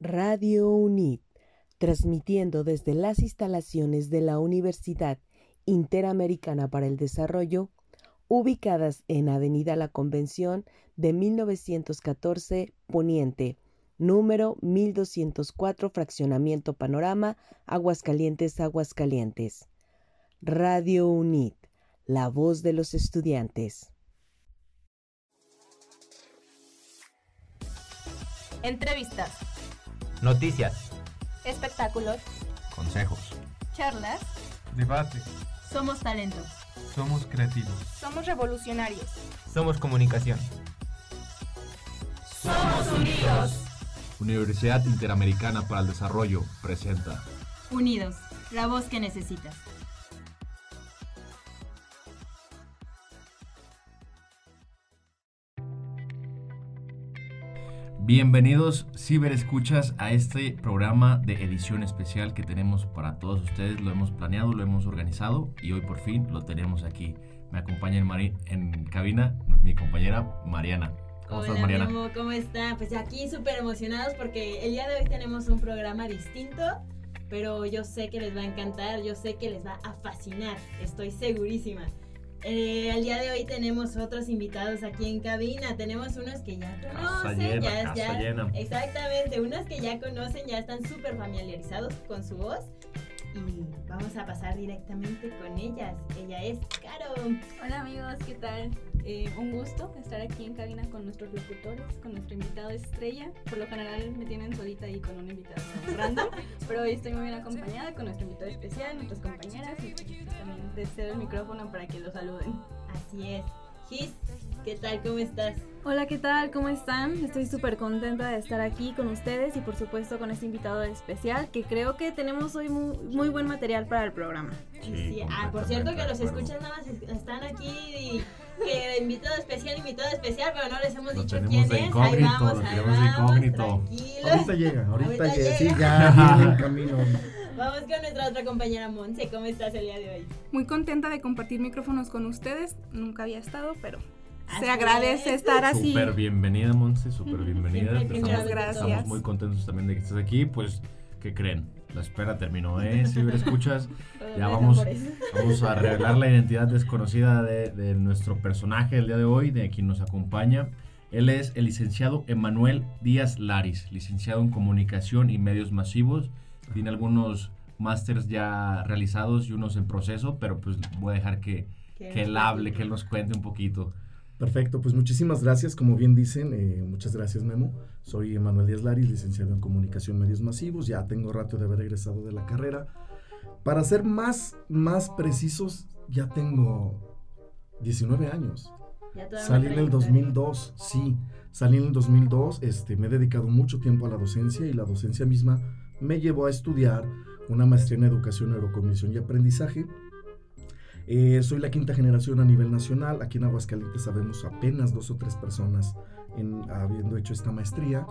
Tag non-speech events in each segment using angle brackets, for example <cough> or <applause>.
Radio UNIT, transmitiendo desde las instalaciones de la Universidad Interamericana para el Desarrollo, ubicadas en Avenida La Convención de 1914 Poniente, número 1204, Fraccionamiento Panorama, Aguascalientes, Aguascalientes. Radio UNIT, la voz de los estudiantes. Entrevistas. Noticias. Espectáculos. Consejos. Charlas. Debate. Somos talento. Somos creativos. Somos revolucionarios. Somos comunicación. Somos unidos. Universidad Interamericana para el Desarrollo presenta Unidos, la voz que necesitas. Bienvenidos ciberescuchas a este programa de edición especial que tenemos para todos ustedes. Lo hemos planeado, lo hemos organizado y hoy por fin lo tenemos aquí. Me acompaña en, Mari en cabina mi compañera Mariana. ¿Cómo estás, Mariana? ¿Cómo están? Pues aquí súper emocionados porque el día de hoy tenemos un programa distinto, pero yo sé que les va a encantar, yo sé que les va a fascinar, estoy segurísima. Eh, al día de hoy tenemos otros invitados aquí en cabina. Tenemos unos que ya conocen, ya, ya exactamente, unos que ya conocen, ya están súper familiarizados con su voz y vamos a pasar directamente con ellas. Ella es Caro. Hola amigos, ¿qué tal? Eh, un gusto estar aquí en cabina con nuestros locutores, con nuestro invitado estrella. Por lo general me tienen solita ahí con un invitado random, <laughs> pero hoy estoy muy bien acompañada con nuestro invitado especial, nuestras compañeras y también deseo el micrófono para que lo saluden. Así es. Gis, ¿qué tal? ¿Cómo estás? Hola, ¿qué tal? ¿Cómo están? Estoy súper contenta de estar aquí con ustedes y por supuesto con este invitado especial que creo que tenemos hoy muy, buen material para el programa. Sí, Ah, por cierto que los escuchas nada más están aquí y que invitado especial, invitado especial, pero no les hemos dicho quién es. Ahí vamos, ahí vamos, tranquilos. Ahorita llega, ahorita, llega. Sí, ya viene en <laughs> camino. Vamos con nuestra otra compañera Monse. ¿Cómo estás el día de hoy? Muy contenta de compartir micrófonos con ustedes. Nunca había estado, pero se agradece estar así. Súper bienvenida, Monse, súper bienvenida. Muchas gracias. Estamos muy contentos también de que estés aquí. Pues, ¿qué creen? La espera terminó, ¿eh? Si escuchas, <laughs> ya vamos, vamos a revelar la identidad desconocida de, de nuestro personaje el día de hoy, de quien nos acompaña. Él es el licenciado Emanuel Díaz Laris, licenciado en Comunicación y Medios Masivos tiene algunos másters ya realizados y unos en proceso, pero pues voy a dejar que, que él hable, que él nos cuente un poquito. Perfecto, pues muchísimas gracias. Como bien dicen, eh, muchas gracias Memo. Soy Emanuel Díaz Laris, licenciado en Comunicación Medios Masivos. Ya tengo rato de haber egresado de la carrera. Para ser más, más precisos, ya tengo 19 años. Salí en el 2002, sí. Salí en el 2002, este, me he dedicado mucho tiempo a la docencia y la docencia misma me llevó a estudiar una maestría en educación, neurocognición y aprendizaje. Eh, soy la quinta generación a nivel nacional. Aquí en Aguascalientes sabemos apenas dos o tres personas en, habiendo hecho esta maestría.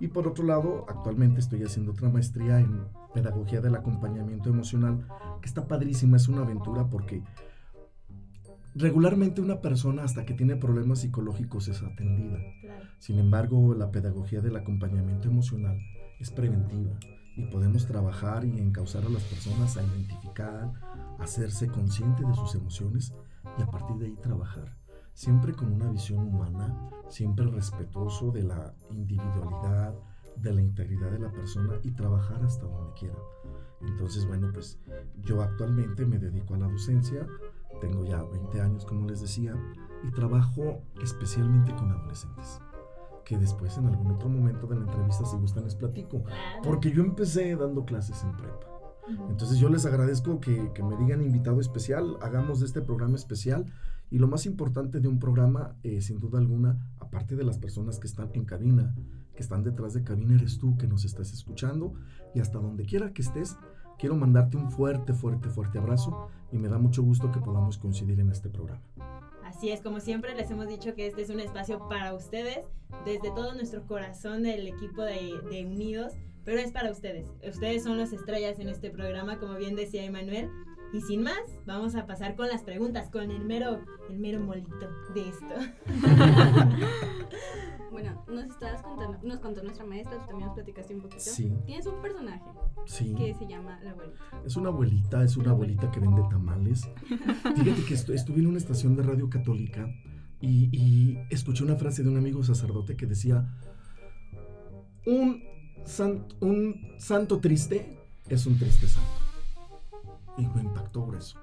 Y por otro lado, actualmente estoy haciendo otra maestría en pedagogía del acompañamiento emocional, que está padrísima, es una aventura porque regularmente una persona hasta que tiene problemas psicológicos es atendida. Sin embargo, la pedagogía del acompañamiento emocional es preventiva y podemos trabajar y encauzar a las personas a identificar, a hacerse consciente de sus emociones y a partir de ahí trabajar. Siempre con una visión humana, siempre respetuoso de la individualidad, de la integridad de la persona y trabajar hasta donde quiera. Entonces, bueno, pues yo actualmente me dedico a la docencia, tengo ya 20 años, como les decía, y trabajo especialmente con adolescentes que después en algún otro momento de la entrevista, si gustan, les platico. Porque yo empecé dando clases en prepa. Entonces yo les agradezco que, que, me digan invitado especial, hagamos de este programa especial. Y lo más importante de un programa, eh, sin duda alguna, aparte de las personas que están en cabina, que están detrás de cabina, eres tú que nos estás escuchando. Y hasta donde quiera que estés, quiero mandarte un fuerte, fuerte, fuerte abrazo. Y me da mucho gusto que podamos coincidir en este programa. Así es, como siempre les hemos dicho que este es un espacio para ustedes, desde todo nuestro corazón del equipo de, Unidos, pero es para ustedes. Ustedes son las estrellas en este programa, como bien decía Emanuel. Y sin más, vamos a pasar con las preguntas, con el mero, el mero molito de esto. <laughs> bueno, nos estabas contando, nos contó nuestra maestra, tú también nos platicaste un poquito. Sí. Tienes un personaje Sí. que se llama la abuelita. Es una abuelita, es una abuelita que vende tamales. <laughs> Fíjate que estu- estuve en una estación de radio católica y, y escuché una frase de un amigo sacerdote que decía, un, san- un santo triste es un triste santo. Y me impactó grueso.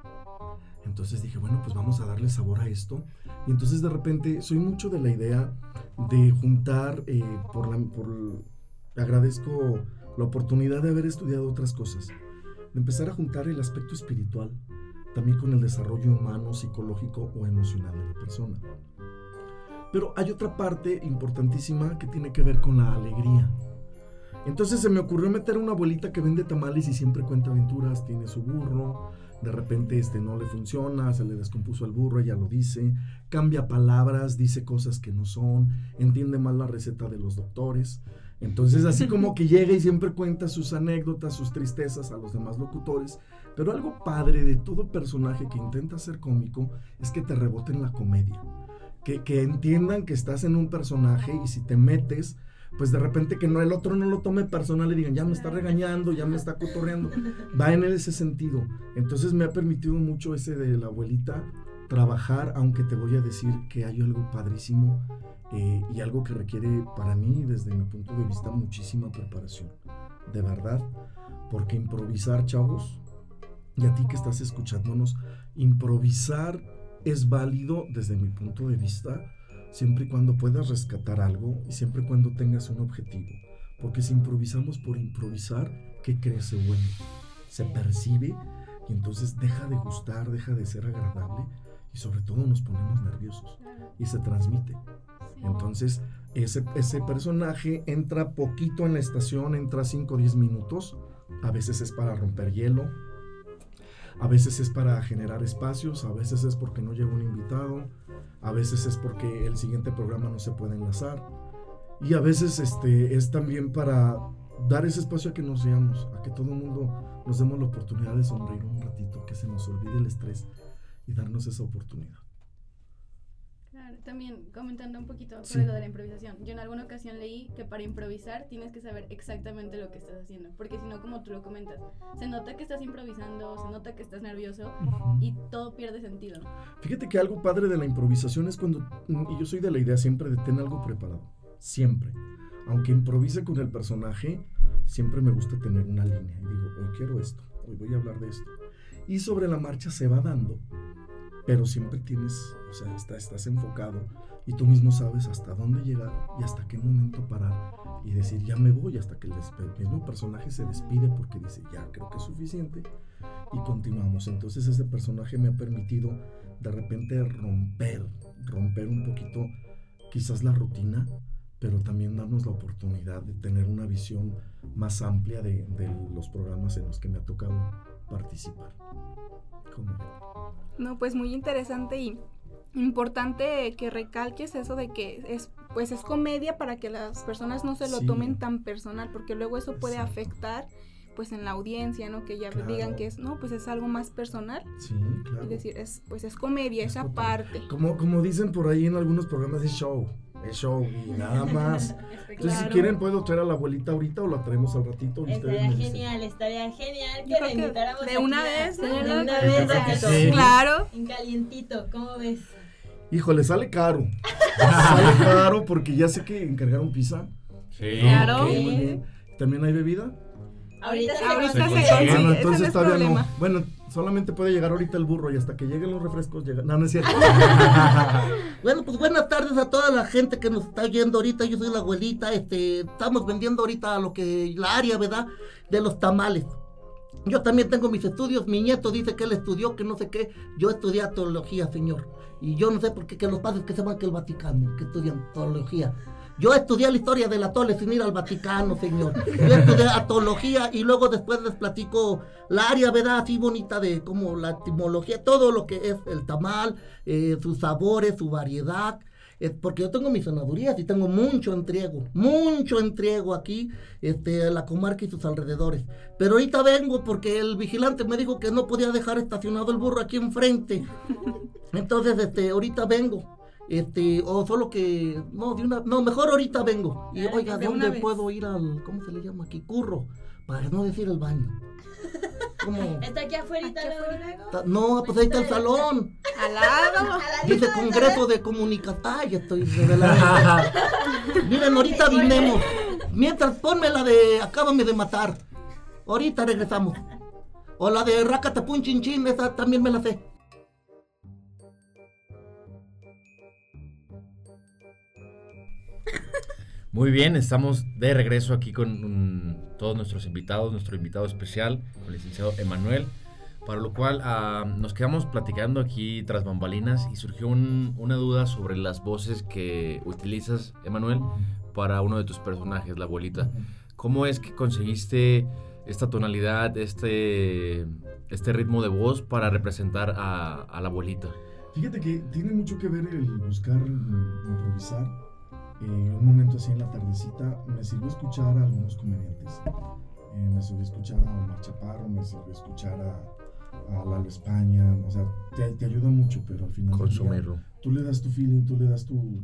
Entonces dije, bueno, pues vamos a darle sabor a esto. Y entonces de repente soy mucho de la idea de juntar, eh, por la, por, agradezco la oportunidad de haber estudiado otras cosas, de empezar a juntar el aspecto espiritual también con el desarrollo humano, psicológico o emocional de la persona. Pero hay otra parte importantísima que tiene que ver con la alegría. Entonces se me ocurrió meter una abuelita que vende tamales y siempre cuenta aventuras, tiene su burro, de repente este no le funciona, se le descompuso el burro, ella lo dice, cambia palabras, dice cosas que no son, entiende mal la receta de los doctores. Entonces así como que llega y siempre cuenta sus anécdotas, sus tristezas a los demás locutores, pero algo padre de todo personaje que intenta ser cómico es que te rebote en la comedia. Que, que entiendan que estás en un personaje y si te metes, pues de repente que no el otro no lo tome personal y digan, ya me está regañando, ya me está cotorreando. Va en ese sentido. Entonces me ha permitido mucho ese de la abuelita trabajar, aunque te voy a decir que hay algo padrísimo eh, y algo que requiere para mí, desde mi punto de vista, muchísima preparación. De verdad, porque improvisar, chavos, y a ti que estás escuchándonos, improvisar es válido desde mi punto de vista, siempre y cuando puedas rescatar algo y siempre y cuando tengas un objetivo. Porque si improvisamos por improvisar, ¿qué crece bueno? Se percibe y entonces deja de gustar, deja de ser agradable y sobre todo nos ponemos nerviosos y se transmite. Entonces, ese, ese personaje entra poquito en la estación, entra 5 o 10 minutos. A veces es para romper hielo, a veces es para generar espacios, a veces es porque no llega un invitado, a veces es porque el siguiente programa no se puede enlazar. Y a veces este, es también para dar ese espacio a que nos veamos, a que todo el mundo nos demos la oportunidad de sonreír un ratito, que se nos olvide el estrés y darnos esa oportunidad. También comentando un poquito Sí. sobre lo de la improvisación. Yo en alguna ocasión leí que para improvisar tienes que saber exactamente lo que estás haciendo, porque si no, como tú lo comentas, se nota que estás improvisando, se nota que estás nervioso y todo pierde sentido. Fíjate que algo padre de la improvisación es cuando, y yo soy de la idea siempre de tener algo preparado, siempre. Aunque improvise con el personaje, siempre me gusta tener una línea y digo, hoy quiero esto, hoy voy a hablar de esto. Y sobre la marcha se va dando, pero siempre tienes, o sea, está- estás enfocado y tú mismo sabes hasta dónde llegar y hasta qué momento parar y decir, ya me voy, hasta que el, el mismo personaje se despide porque dice, ya creo que es suficiente y continuamos. Entonces ese personaje me ha permitido de repente romper, romper un poquito quizás la rutina, pero también darnos la oportunidad de tener una visión más amplia de, de los programas en los que me ha tocado participar. No, pues muy interesante y importante que recalques eso de que es pues es comedia para que las personas no se lo Sí. tomen tan personal, porque luego eso puede Exacto. afectar pues en la audiencia, ¿no? Que ya Claro. digan que es, no, pues es algo más personal Sí, claro. y decir, es pues es comedia Es esa comedia. parte. Como, como dicen por ahí en algunos programas, es show, es show y nada <laughs> más. Entonces, si Claro. quieren, puedo traer a la abuelita ahorita o la traemos al ratito. y Estaría genial, estaría genial que la invitáramos de una vez, de una vez ratito. sí. Claro. En calientito, ¿cómo ves? Híjole, sale caro. <laughs> sale caro porque ya sé que encargaron pizza. Sí. Claro. Ok, muy bien. ¿También hay bebida? Ahorita se Ahorita se se consigue. Bueno, ese entonces no todavía problema. no. Bueno, solamente puede llegar ahorita el burro y hasta que lleguen los refrescos llega. No, no es cierto. <laughs> Bueno, pues buenas tardes a toda la gente que nos está oyendo ahorita. Yo soy la abuelita. Este, estamos vendiendo ahorita lo que la área, ¿verdad? De los tamales. Yo también tengo mis estudios. Mi nieto dice que él estudió, que no sé qué. Yo estudié teología, señor. Y yo no sé por qué los padres que se van que el Vaticano, que estudian teología. Yo estudié la historia del atole sin ir al Vaticano, señor. Yo estudié atología y luego después les platico la área, ¿verdad? Así bonita de como la etimología, todo lo que es el tamal, eh, sus sabores, su variedad. es porque yo tengo mis senadurías y tengo mucho entrego, mucho entrego aquí, este, la comarca y sus alrededores. Pero ahorita vengo porque el vigilante me dijo que no podía dejar estacionado el burro aquí enfrente. Entonces, este, ahorita vengo. Este, o solo que, no, de una, no, mejor ahorita vengo. Y oiga, ¿de dónde puedo ir al, ¿cómo se le llama aquí? Curro, para no decir el baño. <laughs> Está aquí afuera. No, pues ahí está el salón. <laughs> Al lado. Dice Congreso de Comunicación. Ay, estoy revelando. <laughs> Miren, ahorita vinemos. Mientras ponme la de Acábame de matar. Ahorita regresamos. O la de Racatapun Chin Chin, esa también me la sé. Muy bien, estamos de regreso aquí con mm, todos nuestros invitados, nuestro invitado especial, el licenciado Emanuel, para lo cual ah, nos quedamos platicando aquí tras bambalinas y surgió una duda sobre las voces que utilizas, Emanuel, para uno de tus personajes, la abuelita. ¿Cómo es que conseguiste esta tonalidad, este, este ritmo de voz para representar a, a la abuelita? Fíjate que tiene mucho que ver el buscar mm, improvisar eh, un momento así en la tardecita, me sirvió escuchar a algunos comediantes. Eh, me sirvió escuchar a Omar Chaparro, me sirvió escuchar a, a Lalo España. O sea, te, te, ayuda mucho, pero al final. Consumirlo. tú le das tu feeling, tú le das tu.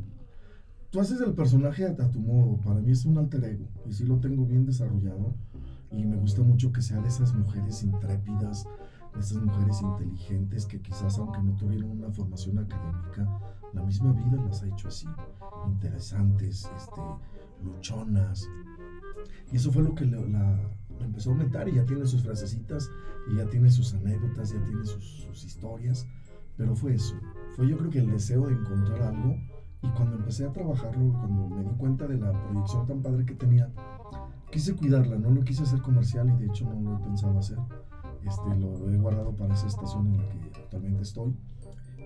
Tú haces el personaje a, a, tu modo. Para mí es un alter ego. Y sí lo tengo bien desarrollado. Y me gusta mucho que sea de esas mujeres intrépidas, de esas mujeres inteligentes que quizás, aunque no tuvieron una formación académica, la misma vida las ha hecho así, interesantes, este, luchonas. Y eso fue lo que la, empezó a aumentar y ya tiene sus frasecitas y ya tiene sus anécdotas, ya tiene sus, historias. Pero fue eso, fue yo creo que el deseo de encontrar algo y cuando empecé a trabajarlo, cuando me di cuenta de la proyección tan padre que tenía, quise cuidarla, no lo quise hacer comercial y de hecho no lo he pensado hacer. Este, lo he guardado para esa estación en la que actualmente estoy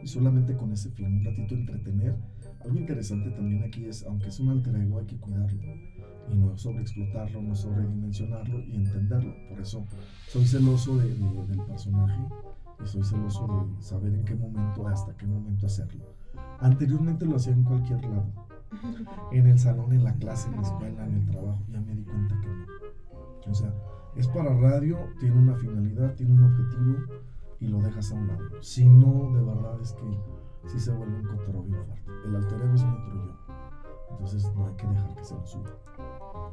y solamente con ese fin, un ratito entretener. Algo interesante también aquí es, aunque es un alter ego, hay que cuidarlo y no sobreexplotarlo, no sobredimensionarlo y entenderlo. Por eso soy celoso de, del personaje y soy celoso de saber en qué momento, hasta qué momento hacerlo. Anteriormente lo hacía en cualquier lado, <laughs> en el salón, en la clase, en la escuela, en el trabajo, ya me di cuenta que no. O sea, es para radio, tiene una finalidad, tiene un objetivo y lo dejas a un lado. Si no, de verdad es que sí se vuelve un cotorro bien fuerte. El alter ego es un otro yo. Entonces no hay que dejar que se lo suba.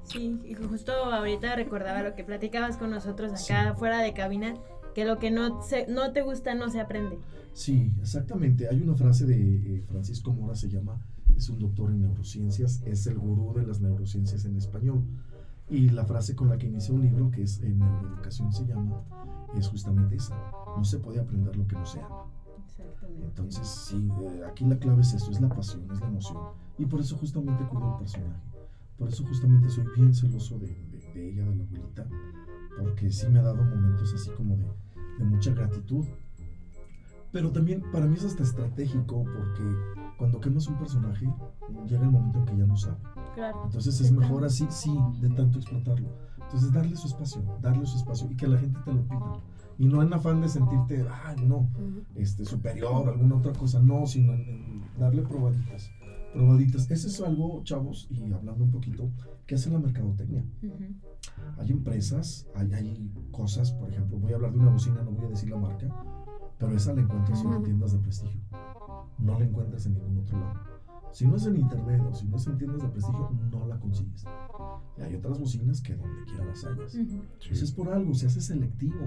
Sí, y justo ahorita recordaba lo que platicabas con nosotros acá fuera de cabina, que lo que no, se, no te gusta no se aprende. Sí, exactamente. Hay una frase de eh, Francisco Mora, se llama, es un doctor en neurociencias, es el gurú de las neurociencias en español. Y la frase con la que inicia un libro, que es en neuroeducación se llama, es justamente esa. No se puede aprender lo que no se ama. Entonces, sí, eh, aquí la clave es eso, es la pasión, es la emoción. Y por eso justamente cuido el personaje. Por eso justamente soy bien celoso de, de, ella, de la abuelita, porque sí me ha dado momentos así como de, de mucha gratitud. Pero también para mí es hasta estratégico porque cuando quemas un personaje, llega el momento en que ya no sabe. Entonces es mejor así, sí, de tanto explotarlo. Entonces darle su espacio, darle su espacio y que la gente te lo pida. Y no en afán de sentirte, ay, no, este, superior, alguna otra cosa, no, sino en, darle probaditas. Probaditas. Eso es algo, chavos, y hablando un poquito, que hace la mercadotecnia. Hay empresas, hay, hay cosas, por ejemplo, voy a hablar de una bocina, no voy a decir la marca, pero esa la encuentras solo en tiendas de prestigio no la encuentras en ningún otro lado. Si no es en internet o si no es en tiendas de prestigio, no la consigues. Y hay otras bocinas que donde quiera las hayas. Eso es por algo, se hace selectivo.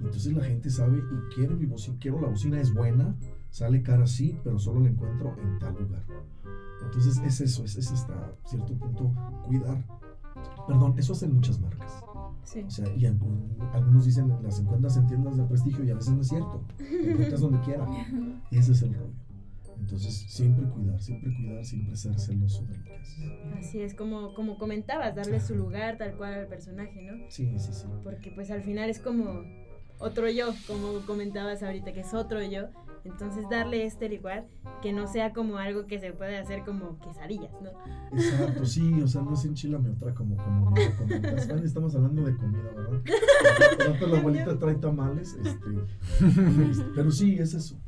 Y entonces la gente sabe y quiere mi bocina, quiero la bocina, es buena, sale cara sí, pero solo la encuentro en tal lugar. Entonces es eso, es, es hasta cierto punto cuidar. Perdón, eso hacen muchas marcas. Sí. O sea, y algunos dicen las encuentras en tiendas de prestigio y a veces no es cierto. <laughs> encuentras donde quiera. Y ese es el rollo. Entonces, siempre cuidar, siempre cuidar, siempre ser celoso de lo que haces. Así es, como, como comentabas, darle su lugar tal cual al personaje, ¿no? Sí, sí, sí. Porque pues al final es como otro yo, como comentabas ahorita, que es otro yo. Entonces darle este lugar que no sea como algo que se puede hacer como quesadillas, ¿no? Exacto, sí, o sea, no es enchilame otra como, como comentas. Estamos hablando de comida, ¿verdad? <laughs> la abuelita trae tamales, <laughs> este, pero sí, es eso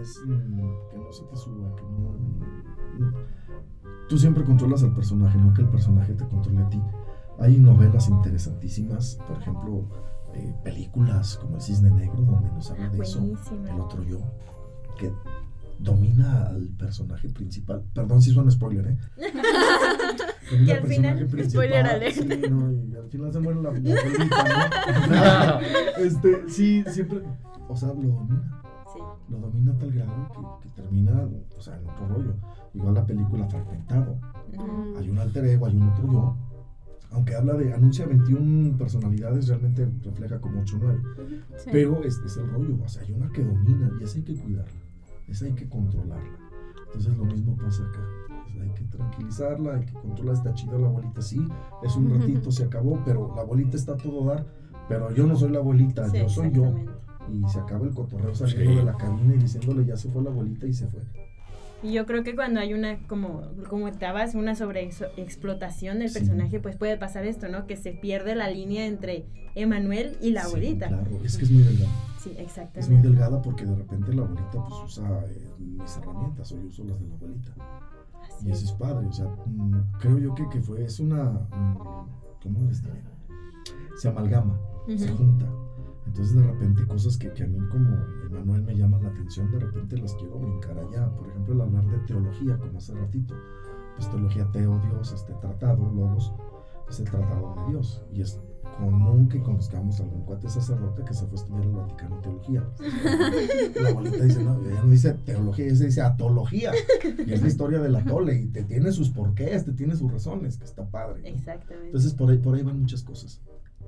es mm, que no se te suba, que no, tú siempre controlas al personaje, no que el personaje te controle a ti. Hay novelas interesantísimas, por ejemplo, eh, películas como El Cisne Negro, donde nos habla de eso, el otro yo, que domina al personaje principal. Perdón si suena spoiler, ¿eh? <laughs> que al final, spoiler alert. Sí, no, y al final se muere la, la ¿no? <laughs> este, sí, siempre, o sea, lo domina. Lo domina a tal grado que, que, termina, o sea, en otro rollo. Igual la película Fragmentado. Mm. Hay un alter ego, hay un otro yo. Aunque habla de, anuncia 21 personalidades, realmente refleja como 8 o 9. Sí. Pero este es el rollo, o sea, hay una que domina y esa hay que cuidarla, esa hay que controlarla. Entonces lo mismo pasa acá. O sea, hay que tranquilizarla, hay que controlar, está chida la abuelita, sí, es un <laughs> ratito, se acabó, pero la abuelita está a todo dar, pero yo no soy la abuelita, Sí, yo soy yo. Exactamente. Y se acaba el cotorreo saliendo Sí. de la cabina y diciéndole ya se fue la abuelita y se fue. Y yo creo que cuando hay una, como comentabas, una sobreexplotación del Sí. personaje, pues puede pasar esto, ¿no? Que se pierde la línea entre Emanuel y la Sí, abuelita. claro, es que es muy delgada. Sí, Es muy exactamente. delgada porque de repente la abuelita pues usa eh, mis herramientas o yo uso las de la abuelita. Así Y eso es padre, o sea, mm, creo yo que, que fue, es una, mm, ¿cómo les diré? Se amalgama, se Ujú. junta. Entonces de repente cosas que, que a mí como Emanuel me llaman la atención, de repente las quiero brincar allá. Por ejemplo, el hablar de teología, como hace ratito. Pues teología, teo, Dios, este tratado, logos, es el tratado de Dios. Y es común que conozcamos a algún cuate sacerdote que se fue a estudiar al Vaticano teología. <laughs> La abuelita dice, no, ella no dice teología, ella dice atología. Y es la historia del atole y te tiene sus porqués, te tiene sus razones, que está padre. ¿no? Exactamente. Entonces por ahí, por ahí van muchas cosas.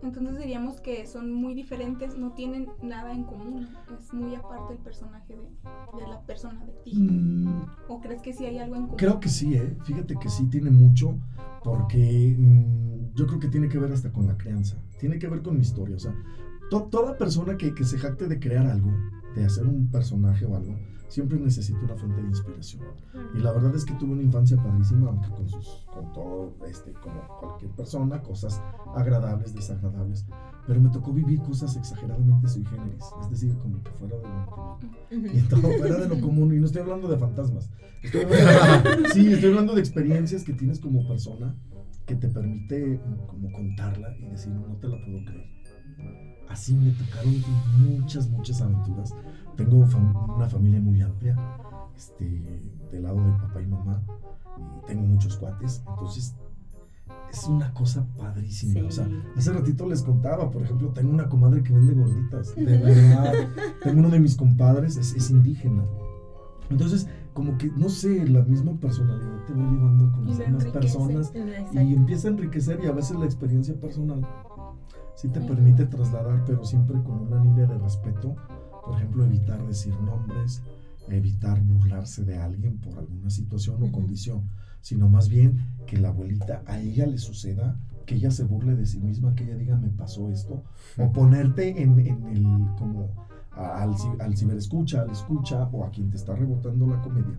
Entonces diríamos que son muy diferentes, no tienen nada en común. Es muy aparte el personaje de, de la persona de ti. Mm, ¿O crees que sí hay algo en común? Creo que sí, ¿eh? Fíjate que sí tiene mucho, porque mm, yo creo que tiene que ver hasta con la crianza, tiene que ver con mi historia, o sea, to- toda persona que, que se jacte de crear algo, de hacer un personaje o algo, siempre necesita una fuente de inspiración. Y la verdad es que tuve una infancia padrísima, aunque con, sus, con todo, este, como cualquier persona, cosas agradables, desagradables, pero me tocó vivir cosas exageradamente sui generis, es decir, como que fuera de lo común. Y todo fuera de lo <laughs> común, y no estoy hablando de fantasmas. Estoy <laughs> hablando, sí, estoy hablando de experiencias que tienes como persona que te permite mm, como contarla y decir, no, no te la puedo creer. Así me tocaron muchas, muchas aventuras. Tengo fam- una familia muy amplia, este, del lado de papá y mamá, y tengo muchos cuates, entonces es una cosa padrísima. O sea, Sí. hace ratito les contaba, por ejemplo, tengo una comadre que vende gorditas, de verdad. <laughs> tengo uno de mis compadres, es, es indígena. Entonces, como que, no sé, la misma personalidad te va llevando a conocer Y lo más enriquece. personas Exacto. y empieza a enriquecer y a veces la experiencia personal sí te Sí. permite trasladar, pero siempre con una línea de respeto. Por ejemplo, evitar decir nombres, evitar burlarse de alguien por alguna situación o condición, sino más bien que la abuelita a ella le suceda, que ella se burle de sí misma, que ella diga me pasó esto, o ponerte en, en el como a- al, al ciberescucha, al escucha o a quien te está rebotando la comedia,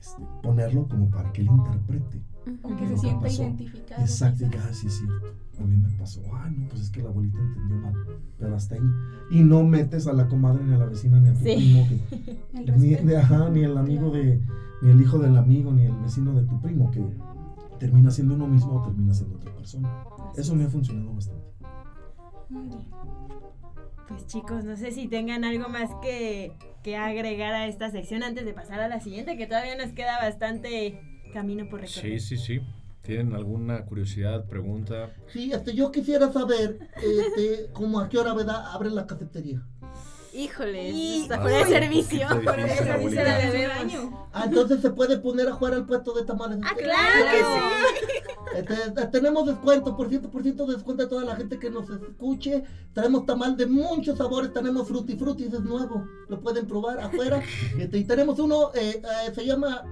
este, ponerlo como para que él interprete. O que Lo se pasó. identificado. Exacto, y "Ah, sí es cierto. A mí me pasó. Ah, no, pues es que la abuelita entendió mal. Pero hasta ahí. Y no metes a la comadre, ni a la vecina, ni a tu Sí. primo. que- <laughs> El ni, de- ajá, ni el amigo de. Ni el hijo del amigo, ni el vecino de tu primo, que termina siendo uno mismo o termina siendo otra persona. Eso me ha funcionado bastante. Muy bien. Pues chicos, no sé si tengan algo más que, que agregar a esta sección antes de pasar a la siguiente, que todavía nos queda bastante camino por recorrer. Sí, sí, sí. ¿Tienen alguna curiosidad, pregunta? Sí, este, yo quisiera saber, este, como a qué hora, ¿verdad? Abre la cafetería. Híjole, Y- está fuera de servicio. Hace un debemos. año. Ah, entonces se puede poner a jugar al puesto de tamales. Ah, claro que sí. Este, eh, tenemos descuento, por ciento por ciento de descuento a toda la gente que nos escuche. Traemos tamal de muchos sabores, tenemos frutti frutti, ese es nuevo, lo pueden probar afuera. <laughs> Este, y tenemos uno, eh, eh, se llama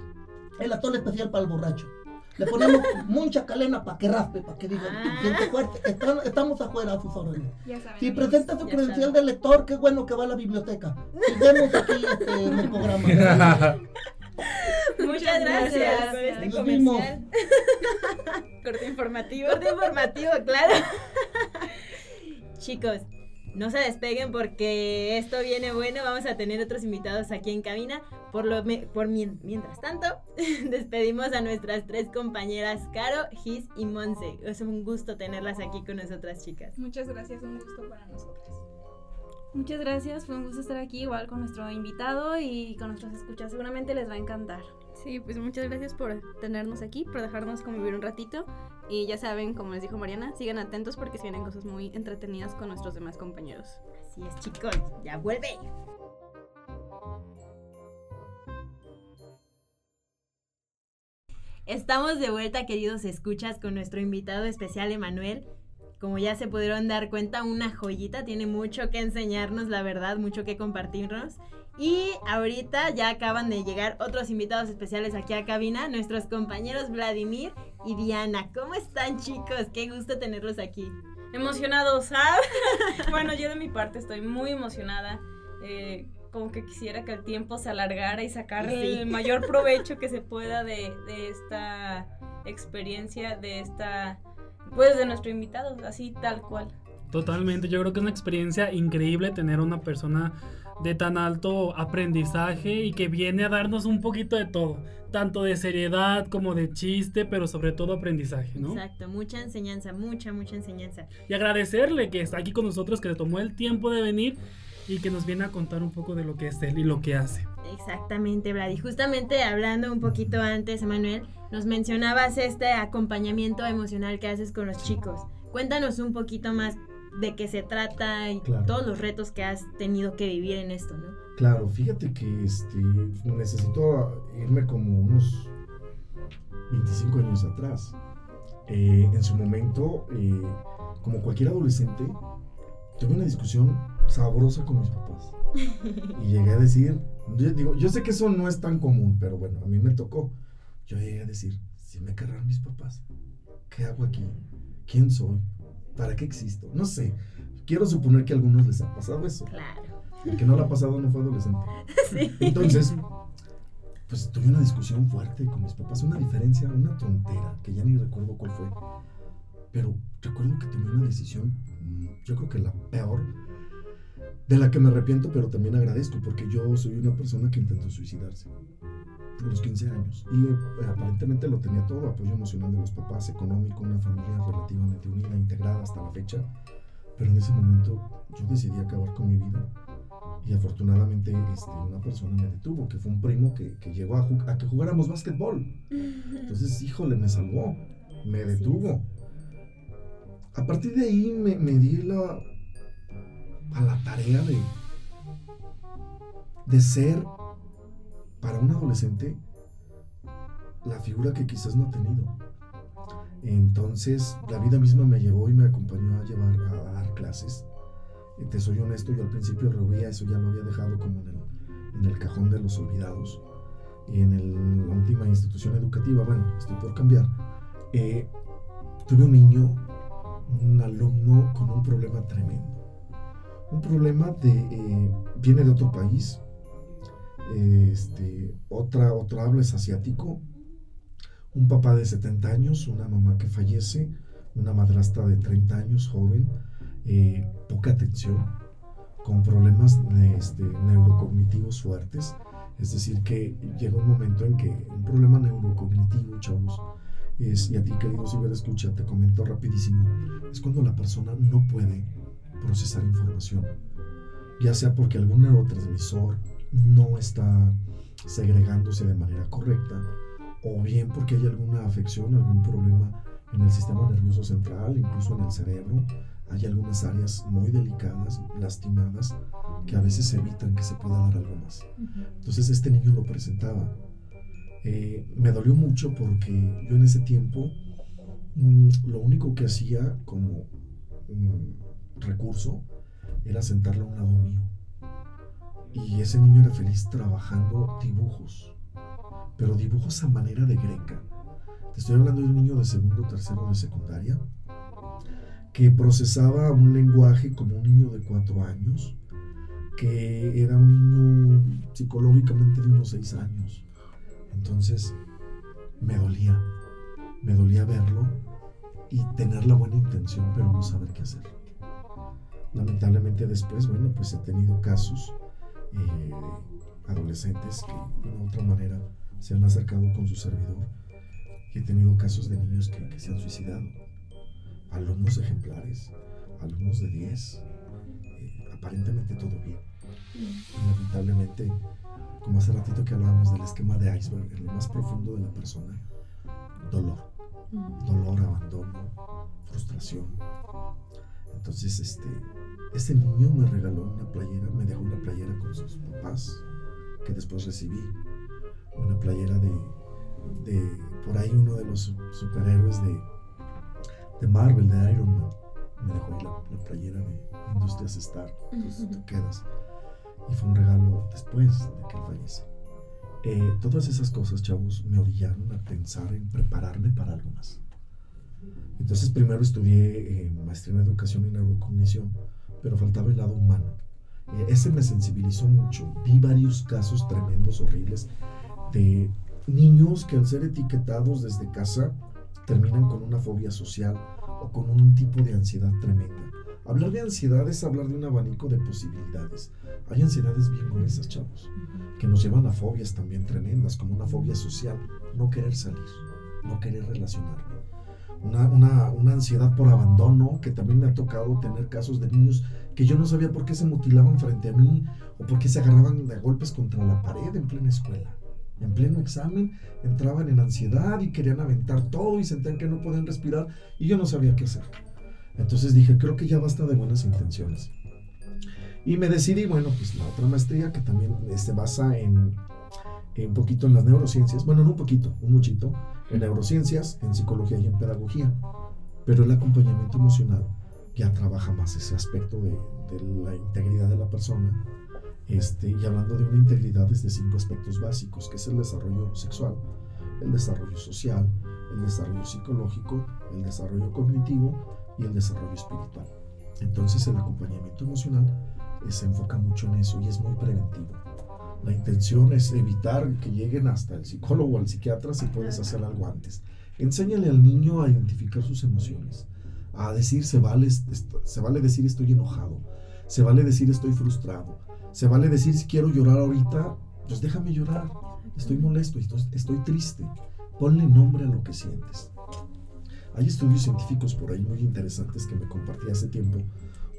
el atole especial para el borracho. Le ponemos mucha calena para que raspe, para que digan, Ah. siente fuerte. Están- estamos afuera a sus órdenes. Ya saben. Si presenta su credencial de lector, qué bueno que va a la biblioteca. Nos vemos aquí este, en el programa. Muchas gracias por este Nos vimos. comercial. <laughs> Corte informativo. Corte informativo, claro. <laughs> Chicos, no se despeguen porque esto viene bueno. Vamos a tener otros invitados aquí en cabina. Por lo por mientras tanto, <laughs> despedimos a nuestras tres compañeras Caro, Gis y Monse. Es un gusto tenerlas aquí con nosotras, chicas. Muchas gracias, un gusto para nosotras. Muchas gracias, fue un gusto estar aquí igual con nuestro invitado y con nuestras escuchas. Seguramente les va a encantar. Sí, pues muchas gracias por tenernos aquí, por dejarnos convivir un ratito. Y ya saben, como les dijo Mariana, sigan atentos porque se vienen cosas muy entretenidas con nuestros demás compañeros. Así es, chicos, ya vuelve. Estamos de vuelta, queridos escuchas, con nuestro invitado especial, Emanuel como ya se pudieron dar cuenta, una joyita, tiene mucho que enseñarnos, la verdad, mucho que compartirnos. Y ahorita ya acaban de llegar otros invitados especiales aquí a cabina, nuestros compañeros Vladimir y Diana. ¿Cómo están chicos? Qué gusto tenerlos aquí. Emocionados, ¿ah? <laughs> bueno, yo de mi parte estoy muy emocionada. Eh, como que quisiera que el tiempo se alargara y sacar el mayor provecho que se pueda de, de esta experiencia, de esta pues de nuestro invitado, así tal cual. Totalmente, yo creo que es una experiencia increíble tener una persona de tan alto aprendizaje y que viene a darnos un poquito de todo, tanto de seriedad como de chiste, pero sobre todo aprendizaje, ¿no? Exacto, mucha enseñanza, mucha, mucha enseñanza. Y agradecerle que está aquí con nosotros, que le tomó el tiempo de venir y que nos viene a contar un poco de lo que es él y lo que hace. Exactamente, Brad. Y justamente hablando un poquito antes, Emanuel, nos mencionabas este acompañamiento emocional que haces con los chicos. Cuéntanos un poquito más de qué se trata y todos los retos que has tenido que vivir en esto, ¿no? Claro, fíjate que este, necesito irme como unos 25 años atrás. Eh, en su momento, eh, como cualquier adolescente, tuve una discusión sabrosa con mis papás. <laughs> Y llegué a decir, yo, digo, yo sé que eso no es tan común, pero bueno, a mí me tocó. Yo llegué a decir, si me querrán mis papás, ¿qué hago aquí? ¿Quién soy? ¿Para qué existo? No sé. Quiero suponer que a algunos les ha pasado eso. Claro. El que no lo ha pasado no fue adolescente. <laughs> Sí. Entonces, pues tuve una discusión fuerte con mis papás, una diferencia, una tontera, que ya ni recuerdo cuál fue. Pero recuerdo que tomé una decisión, mm, yo creo que la peor de la que me arrepiento, pero también agradezco, porque yo soy una persona que intentó suicidarse a los 15 años. Y eh, aparentemente lo tenía todo, apoyo emocional de los papás, económico, una familia relativamente unida, integrada hasta la fecha. Pero en ese momento yo decidí acabar con mi vida. Y afortunadamente este, una persona me detuvo, que fue un primo que, que llegó a, a, que jugáramos básquetbol. Entonces, híjole, me salvó, me detuvo. A partir de ahí me, me di la, a la tarea de, de ser para un adolescente la figura que quizás no ha tenido. Entonces la vida misma me llevó y me acompañó a llevar a dar clases. te soy honesto, yo al principio rehuía eso, ya lo había dejado como en el, en el cajón de los olvidados. Y en el, la última institución educativa, bueno, estoy por cambiar, eh, tuve un niño, un alumno con un problema tremendo un problema de, eh, viene de otro país, este, otra, otro habla es asiático, un papá de 70 años, una mamá que fallece, una madrastra de 30 años, joven, eh, poca atención, con problemas este, neurocognitivos fuertes. Es decir, que llega un momento en que un problema neurocognitivo, chavos, es, y a ti querido si escucha, te comento rapidísimo, es cuando la persona no puede procesar información, ya sea porque algún neurotransmisor no está segregándose de manera correcta, o bien porque hay alguna afección, algún problema en el sistema nervioso central, incluso en el cerebro. Hay algunas áreas muy delicadas, lastimadas, que a veces evitan que se pueda dar algo más. Entonces este niño lo presentaba. Eh, me dolió mucho porque yo en ese tiempo mm, lo único que hacía como mm, recurso era sentarlo a un lado mío. Y ese niño era feliz trabajando dibujos, pero dibujos a manera de greca. Te estoy hablando de un niño de segundo tercero de secundaria que procesaba un lenguaje como un niño de cuatro años, que era un niño psicológicamente de unos seis años. Entonces me dolía, me dolía verlo y tener la buena intención, pero no saber qué hacer. Lamentablemente después, bueno, pues he tenido casos eh, adolescentes que de una u otra manera se han acercado con su servidor. Y he tenido casos de niños que, que se han suicidado. Alumnos ejemplares, alumnos de 10, eh, aparentemente todo bien. Y lamentablemente, como hace ratito que hablábamos del esquema de iceberg, en lo más profundo de la persona, dolor. Dolor, abandono, frustración. Entonces, este, este niño me regaló una playera, me dejó una playera con sus papás, que después recibí. Una playera de, de por ahí uno de los superhéroes de, de Marvel, de Iron Man. Me dejó ahí la, playera de Industrias Star. Entonces tú quedas. Y fue un regalo después de que él fallece. Eh, todas esas cosas, chavos, me orillaron a pensar en prepararme para algo más. Entonces primero estudié eh, maestría en educación y neurocognición, pero faltaba el lado humano. Eh, ese me sensibilizó mucho. Vi varios casos tremendos, horribles, de niños que al ser etiquetados desde casa terminan con una fobia social o con un tipo de ansiedad tremenda. Hablar de ansiedad es hablar de un abanico de posibilidades. Hay ansiedades bien gruesas, chavos, que nos llevan a fobias también tremendas, como una fobia social, no querer salir, no querer relacionarme. Una, una, una, ansiedad por abandono, que también me ha tocado tener casos de niños que yo no sabía por qué se mutilaban frente a mí o por qué se agarraban de golpes contra la pared en plena escuela. En pleno examen entraban en ansiedad y querían aventar todo y sentían que no podían respirar y yo no sabía qué hacer. Entonces dije, creo que ya basta de buenas intenciones. Y me decidí, bueno, pues la otra maestría que también se este, basa en, en, un poquito en las neurociencias, bueno, no un poquito, un muchito, en neurociencias, en psicología y en pedagogía, pero el acompañamiento emocional ya trabaja más ese aspecto de, de la integridad de la persona, este, y hablando de una integridad desde cinco aspectos básicos, que es el desarrollo sexual, el desarrollo social, el desarrollo psicológico, el desarrollo cognitivo y el desarrollo espiritual. Entonces el acompañamiento emocional se enfoca mucho en eso y es muy preventivo. La intención es evitar que lleguen hasta el psicólogo o al psiquiatra si puedes hacer algo antes. Enséñale al niño a identificar sus emociones, a decir se vale, se vale decir estoy enojado, se vale decir estoy frustrado, se vale decir si quiero llorar ahorita, pues déjame llorar, estoy molesto, estoy, triste, ponle nombre a lo que sientes. Hay estudios científicos por ahí muy interesantes que me compartí hace tiempo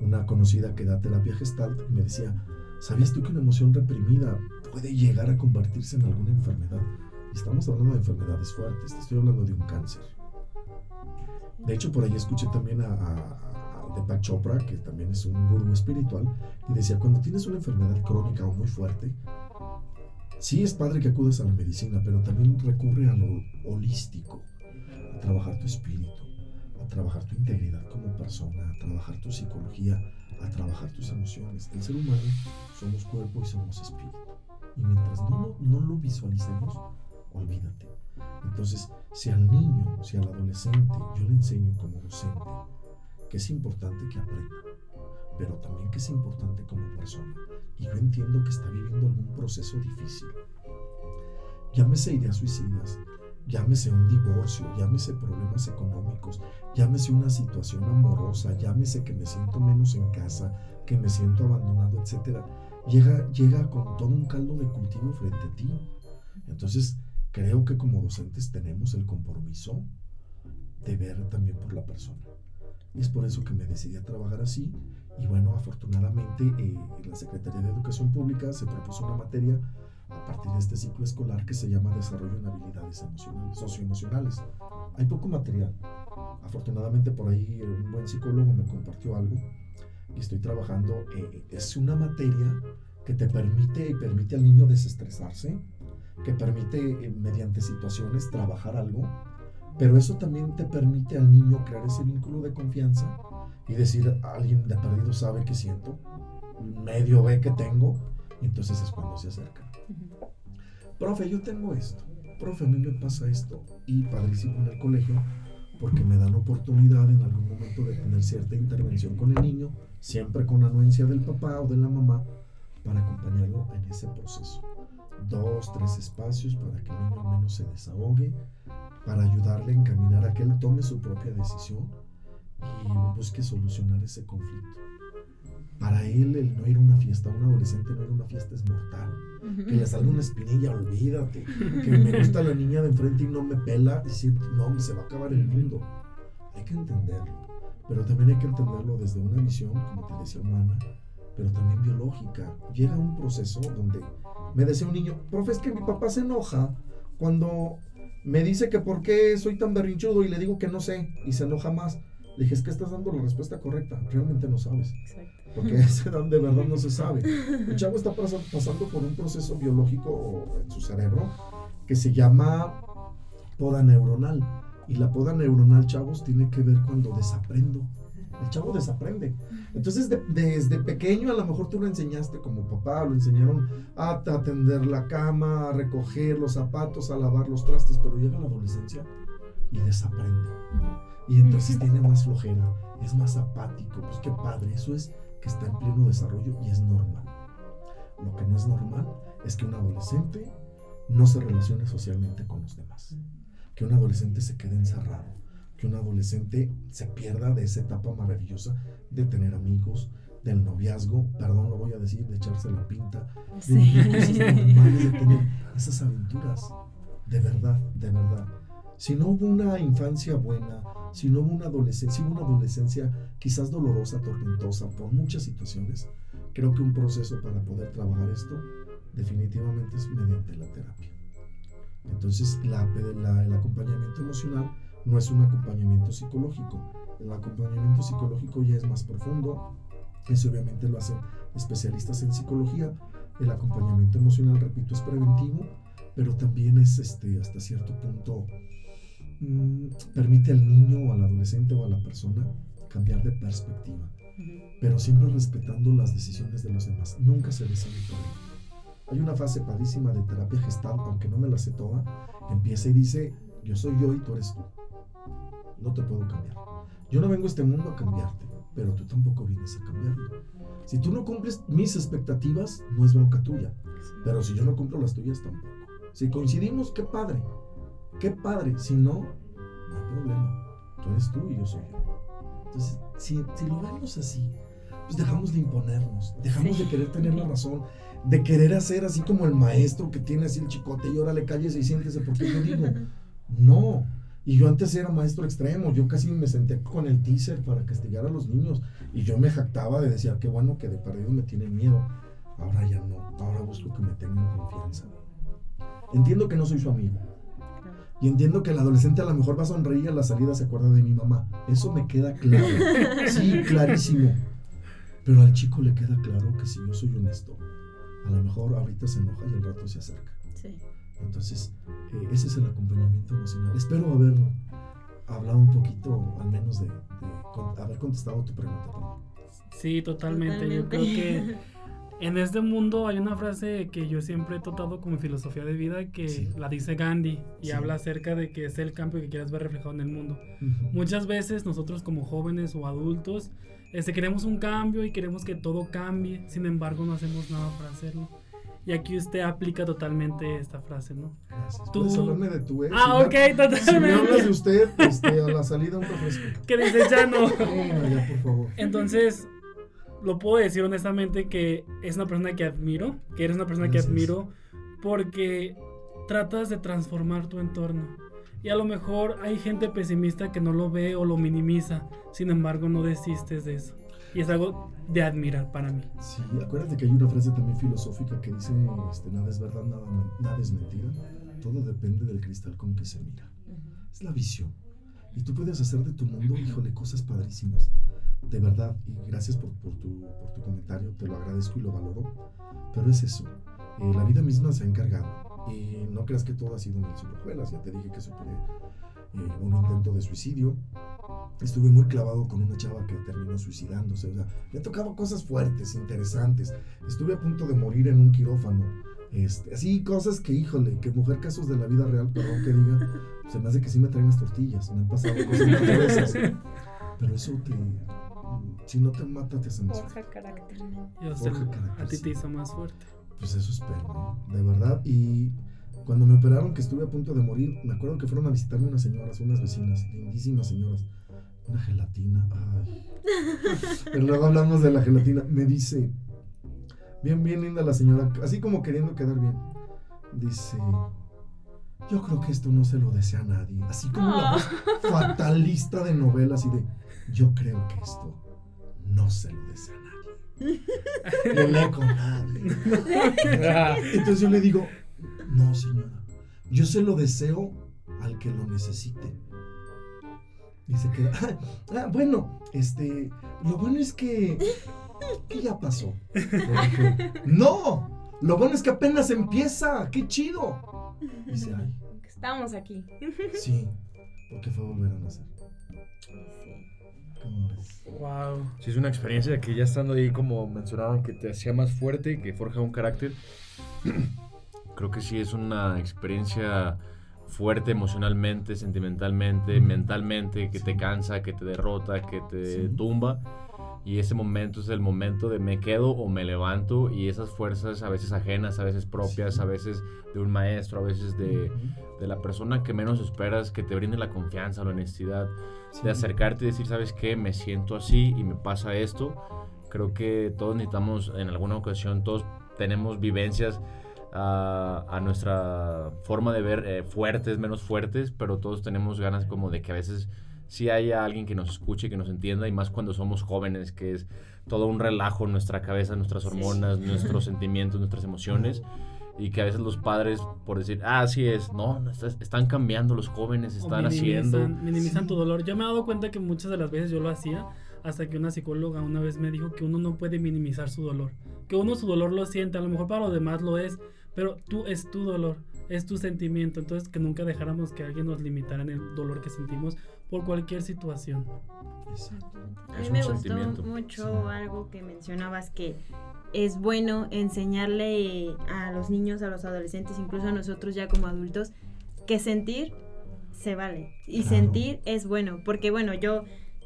una conocida que da terapia gestalt y me decía, ¿sabías tú que una emoción reprimida puede llegar a convertirse en alguna enfermedad? Y estamos hablando de enfermedades fuertes, te estoy hablando de un cáncer. De hecho, por ahí escuché también a, a, a Deepak Chopra, que también es un gurú espiritual, y decía, cuando tienes una enfermedad crónica o muy fuerte, sí es padre que acudas a la medicina, pero también recurre a lo holístico a trabajar tu espíritu, a trabajar tu integridad como persona, a trabajar tu psicología, a trabajar tus emociones. El ser humano somos cuerpo y somos espíritu. Y mientras no, no lo visualicemos, olvídate. Entonces, si al niño, si al adolescente, yo le enseño como docente que es importante que aprenda, pero también que es importante como persona, y yo entiendo que está viviendo algún proceso difícil, llámese ideas suicidas, Llámese un divorcio, llámese problemas económicos, llámese una situación amorosa, llámese que me siento menos en casa, que me siento abandonado, etc. Llega, llega con todo un caldo de cultivo frente a ti. Entonces, creo que como docentes tenemos el compromiso de ver también por la persona. Y es por eso que me decidí a trabajar así. Y bueno, afortunadamente eh, en la Secretaría de Educación Pública se propuso una materia a partir de este ciclo escolar que se llama Desarrollo en Habilidades Emocionales, Socioemocionales. Hay poco material. Afortunadamente por ahí un buen psicólogo me compartió algo y estoy trabajando. Eh, es una materia que te permite y permite al niño desestresarse, que permite eh, mediante situaciones trabajar algo, pero eso también te permite al niño crear ese vínculo de confianza y decir, alguien de perdido sabe que siento, medio ve que tengo, y entonces es cuando se acerca. Profe, yo tengo esto. Profe, a mí me pasa esto. Y padrísimo en el colegio, porque me dan oportunidad en algún momento de tener cierta intervención con el niño, siempre con anuencia del papá o de la mamá, para acompañarlo en ese proceso. Dos, tres espacios para que el niño al menos se desahogue, para ayudarle a encaminar a que él tome su propia decisión y busque solucionar ese conflicto. para él el no ir a una fiesta, un adolescente no ir a una fiesta es mortal. Que le salga una espinilla, olvídate. Que me gusta la niña de enfrente y no me pela, y decir, no, se va a acabar el mundo. Hay que entenderlo. Pero también hay que entenderlo desde una visión, como te decía, humana, pero también biológica. Llega un proceso donde me decía un niño, profe, es que mi papá se enoja cuando me dice que por qué soy tan berrinchudo y le digo que no sé y se enoja más. Le dije, es que estás dando la respuesta correcta, realmente no sabes. Porque ese de verdad no se sabe. El chavo está pasando por un proceso biológico en su cerebro que se llama poda neuronal. Y la poda neuronal, chavos, tiene que ver cuando desaprendo. El chavo desaprende. Entonces, desde pequeño, a lo mejor tú lo enseñaste como papá, lo enseñaron a atender la cama, a recoger los zapatos, a lavar los trastes, pero llega la adolescencia y desaprende. Y entonces tiene más flojera, es más apático. Pues qué padre, eso es que está en pleno desarrollo y es normal. Lo que no es normal es que un adolescente no se relacione socialmente con los demás que un adolescente se quede encerrado, que un adolescente se pierda de esa etapa maravillosa de tener amigos, del noviazgo, perdón, lo voy a decir, de echarse la pinta, de de tener esas aventuras, de verdad, de verdad. Si no hubo una infancia buena, si no hubo una adolescencia, si hubo una adolescencia quizás dolorosa, tormentosa, por muchas situaciones, creo que un proceso para poder trabajar esto definitivamente es mediante la terapia. Entonces, el acompañamiento emocional no es un acompañamiento psicológico. El acompañamiento psicológico ya es más profundo. Eso obviamente lo hacen especialistas en psicología. El acompañamiento emocional, repito, es preventivo, pero también es este, hasta cierto punto, mm, permite al niño o al adolescente o a la persona cambiar de perspectiva, pero siempre respetando las decisiones de los demás. Nunca se decide por él. Hay una fase padísima de terapia gestal, aunque no me la sé toda, empieza y dice, yo soy yo y tú eres tú. No te puedo cambiar. Yo no vengo a este mundo a cambiarte, pero tú tampoco vienes a cambiarme. Si tú no cumples mis expectativas, no es bronca tuya. Pero si yo no cumplo las tuyas, tampoco. Si coincidimos, qué padre. Qué padre. Si no, no hay problema. Tú eres tú y yo soy yo. Entonces, si, lo vemos así, pues dejamos de imponernos, dejamos de querer tener la razón de querer hacer así como el maestro que tiene así el chicote y ahora le calles y siéntese porque yo digo, <laughs> no. Y yo antes era maestro extremo, yo casi me senté con el teaser para castigar a los niños y yo me jactaba de decir, ah, qué bueno que de perdido me tienen miedo. Ahora ya no, ahora busco que me tengan confianza. Entiendo que no soy su amigo. Y entiendo que el adolescente a lo mejor va a sonreír a la salida se acuerda de mi mamá. Eso me queda claro. <laughs> Sí, clarísimo. Pero al chico le queda claro que si yo soy honesto, a lo mejor ahorita se enoja y al rato se acerca. Sí. Entonces, eh, ese es el acompañamiento emocional. Espero haber hablado un poquito, al menos, de, haber contestado tu pregunta. Sí, totalmente. Yo creo que <laughs> en este mundo hay una frase que yo siempre he tratado como filosofía de vida que la dice Gandhi y habla acerca de que es el cambio que quieras ver reflejado en el mundo. Muchas veces nosotros como jóvenes o adultos este, queremos un cambio y queremos que todo cambie, sin embargo no hacemos nada para hacerlo. Y aquí usted aplica totalmente esta frase, ¿no? Gracias. Tú... ¿Puedes hablarme de tu ex? Ah, ok, totalmente. Si me hablas de usted, <laughs> este, a la salida un refresco. Que dice ya no. ya, por favor. Entonces, lo puedo decir honestamente que es una persona que admiro, que eres una persona que admiro porque tratas de transformar tu entorno. Y a lo mejor hay gente pesimista que no lo ve o lo minimiza. Sin embargo, no desistes de eso. Y es algo de admirar para mí. Sí, acuérdate que hay una frase también filosófica que dice, este, nada es verdad, nada, nada es mentira. Todo depende del cristal con que se mira. Es la visión. Y tú puedes hacer de tu mundo, híjole, cosas padrísimas. De verdad. Y gracias por, por, tu, por tu comentario. Te lo agradezco y lo valoro. Pero es eso. Eh, la vida misma se ha encargado y no creas que todo ha sido mil superjuelas. Ya te dije que superé eh, un intento de suicidio. Estuve muy clavado con una chava que terminó suicidándose. O sea, me tocado cosas fuertes, interesantes. Estuve a punto de morir en un quirófano. Este, así, cosas que, híjole, que mujer casos de la vida real, perdón que diga, se me hace que sí me traen las tortillas. Me han pasado cosas muy Pero eso te. Si no te mata, te hace más fuerte. carácter. A ti te hizo más fuerte. Pues eso espero, de verdad. Y cuando me operaron, que estuve a punto de morir, me acuerdo que fueron a visitarme unas señoras, unas vecinas, lindísimas señoras, una gelatina. Ay. <laughs> Pero luego hablamos de la gelatina. Me dice, bien, bien linda la señora, así como queriendo quedar bien. Dice, yo creo que esto no se lo desea a nadie. Así como la voz fatalista de novelas y de, yo creo que esto no se lo desea a nadie. Con nadie. <laughs> Entonces yo le digo, no señora, yo se lo deseo al que lo necesite. Y se queda, "Ah, ah, bueno, este, lo bueno es que, que ya pasó. Dije, no, lo bueno es que apenas empieza, qué chido. Dice, ay, Estamos aquí. sí, porque fue volver a nacer. Wow. Sí, es una experiencia que ya estando ahí, como mencionaban, que te hacía más fuerte, que forja un carácter. <clears throat> Creo que sí es una experiencia fuerte emocionalmente, sentimentalmente, mentalmente, que te cansa, que te derrota, que te Sí. tumba. Y ese momento es el momento de me quedo o me levanto y esas fuerzas a veces ajenas, a veces propias, Sí. a veces de un maestro, a veces de, de la persona que menos esperas, que te brinde la confianza, la honestidad, Sí. de acercarte y decir, ¿sabes qué? Me siento así y me pasa esto. Creo que todos necesitamos, en alguna ocasión, todos tenemos vivencias ah, a nuestra forma de ver eh, fuertes, menos fuertes, pero todos tenemos ganas como de que a veces sí haya alguien que nos escuche, que nos entienda, y más cuando somos jóvenes, que es todo un relajo en nuestra cabeza, nuestras hormonas, <laughs> nuestros sentimientos, nuestras emociones. Y que a veces los padres, por decir, ah, así es, no, no, está- están cambiando los jóvenes, O están haciendo. minimizan, minimizan tu dolor. Yo me he dado cuenta que muchas de las veces yo lo hacía hasta que una psicóloga una vez me dijo que uno no puede minimizar su dolor. Que uno su dolor lo siente, a lo mejor para los demás lo es, pero tú es tu dolor, es tu sentimiento. Entonces que nunca dejáramos que alguien nos limitara en el dolor que sentimos por cualquier situación. Exacto. A Es mí me un gustó mucho algo que mencionabas que es bueno enseñarle a los niños, a los adolescentes, incluso a nosotros ya como adultos, que sentir se vale y Claro. sentir es bueno, porque bueno, yo